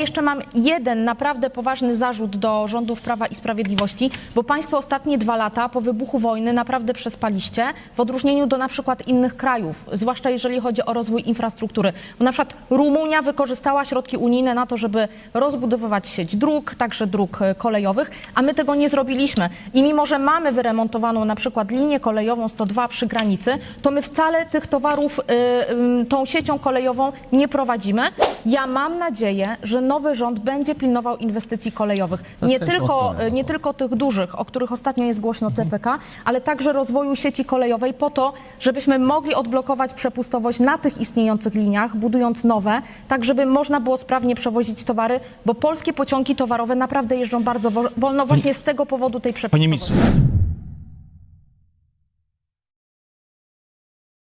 Jeszcze mam jeden naprawdę poważny zarzut do rządów Prawa i Sprawiedliwości, bo państwo ostatnie dwa lata po wybuchu wojny naprawdę przespaliście, w odróżnieniu do na przykład innych krajów, zwłaszcza jeżeli chodzi o rozwój infrastruktury. Bo na przykład Rumunia wykorzystała środki unijne na to, żeby rozbudowywać sieć dróg, także dróg e, kolejowych, a my tego nie zrobiliśmy. I mimo, że mamy wyremontowaną na przykład linię kolejową 102 przy granicy, to my wcale tych towarów y, y, tą siecią kolejową nie prowadzimy. Ja mam nadzieję, że nowy rząd będzie pilnował inwestycji kolejowych. Nie tylko, nie tylko tych dużych, o których ostatnio jest głośno CPK, ale także rozwoju sieci kolejowej po to, żebyśmy mogli odblokować przepustowość na tych istniejących liniach, budując nowe, tak żeby można było sprawnie przewozić towary, bo polskie pociągi towarowe naprawdę jeżdżą bardzo wo- wolno właśnie z tego powodu tej Panie przepustowości. ministrze,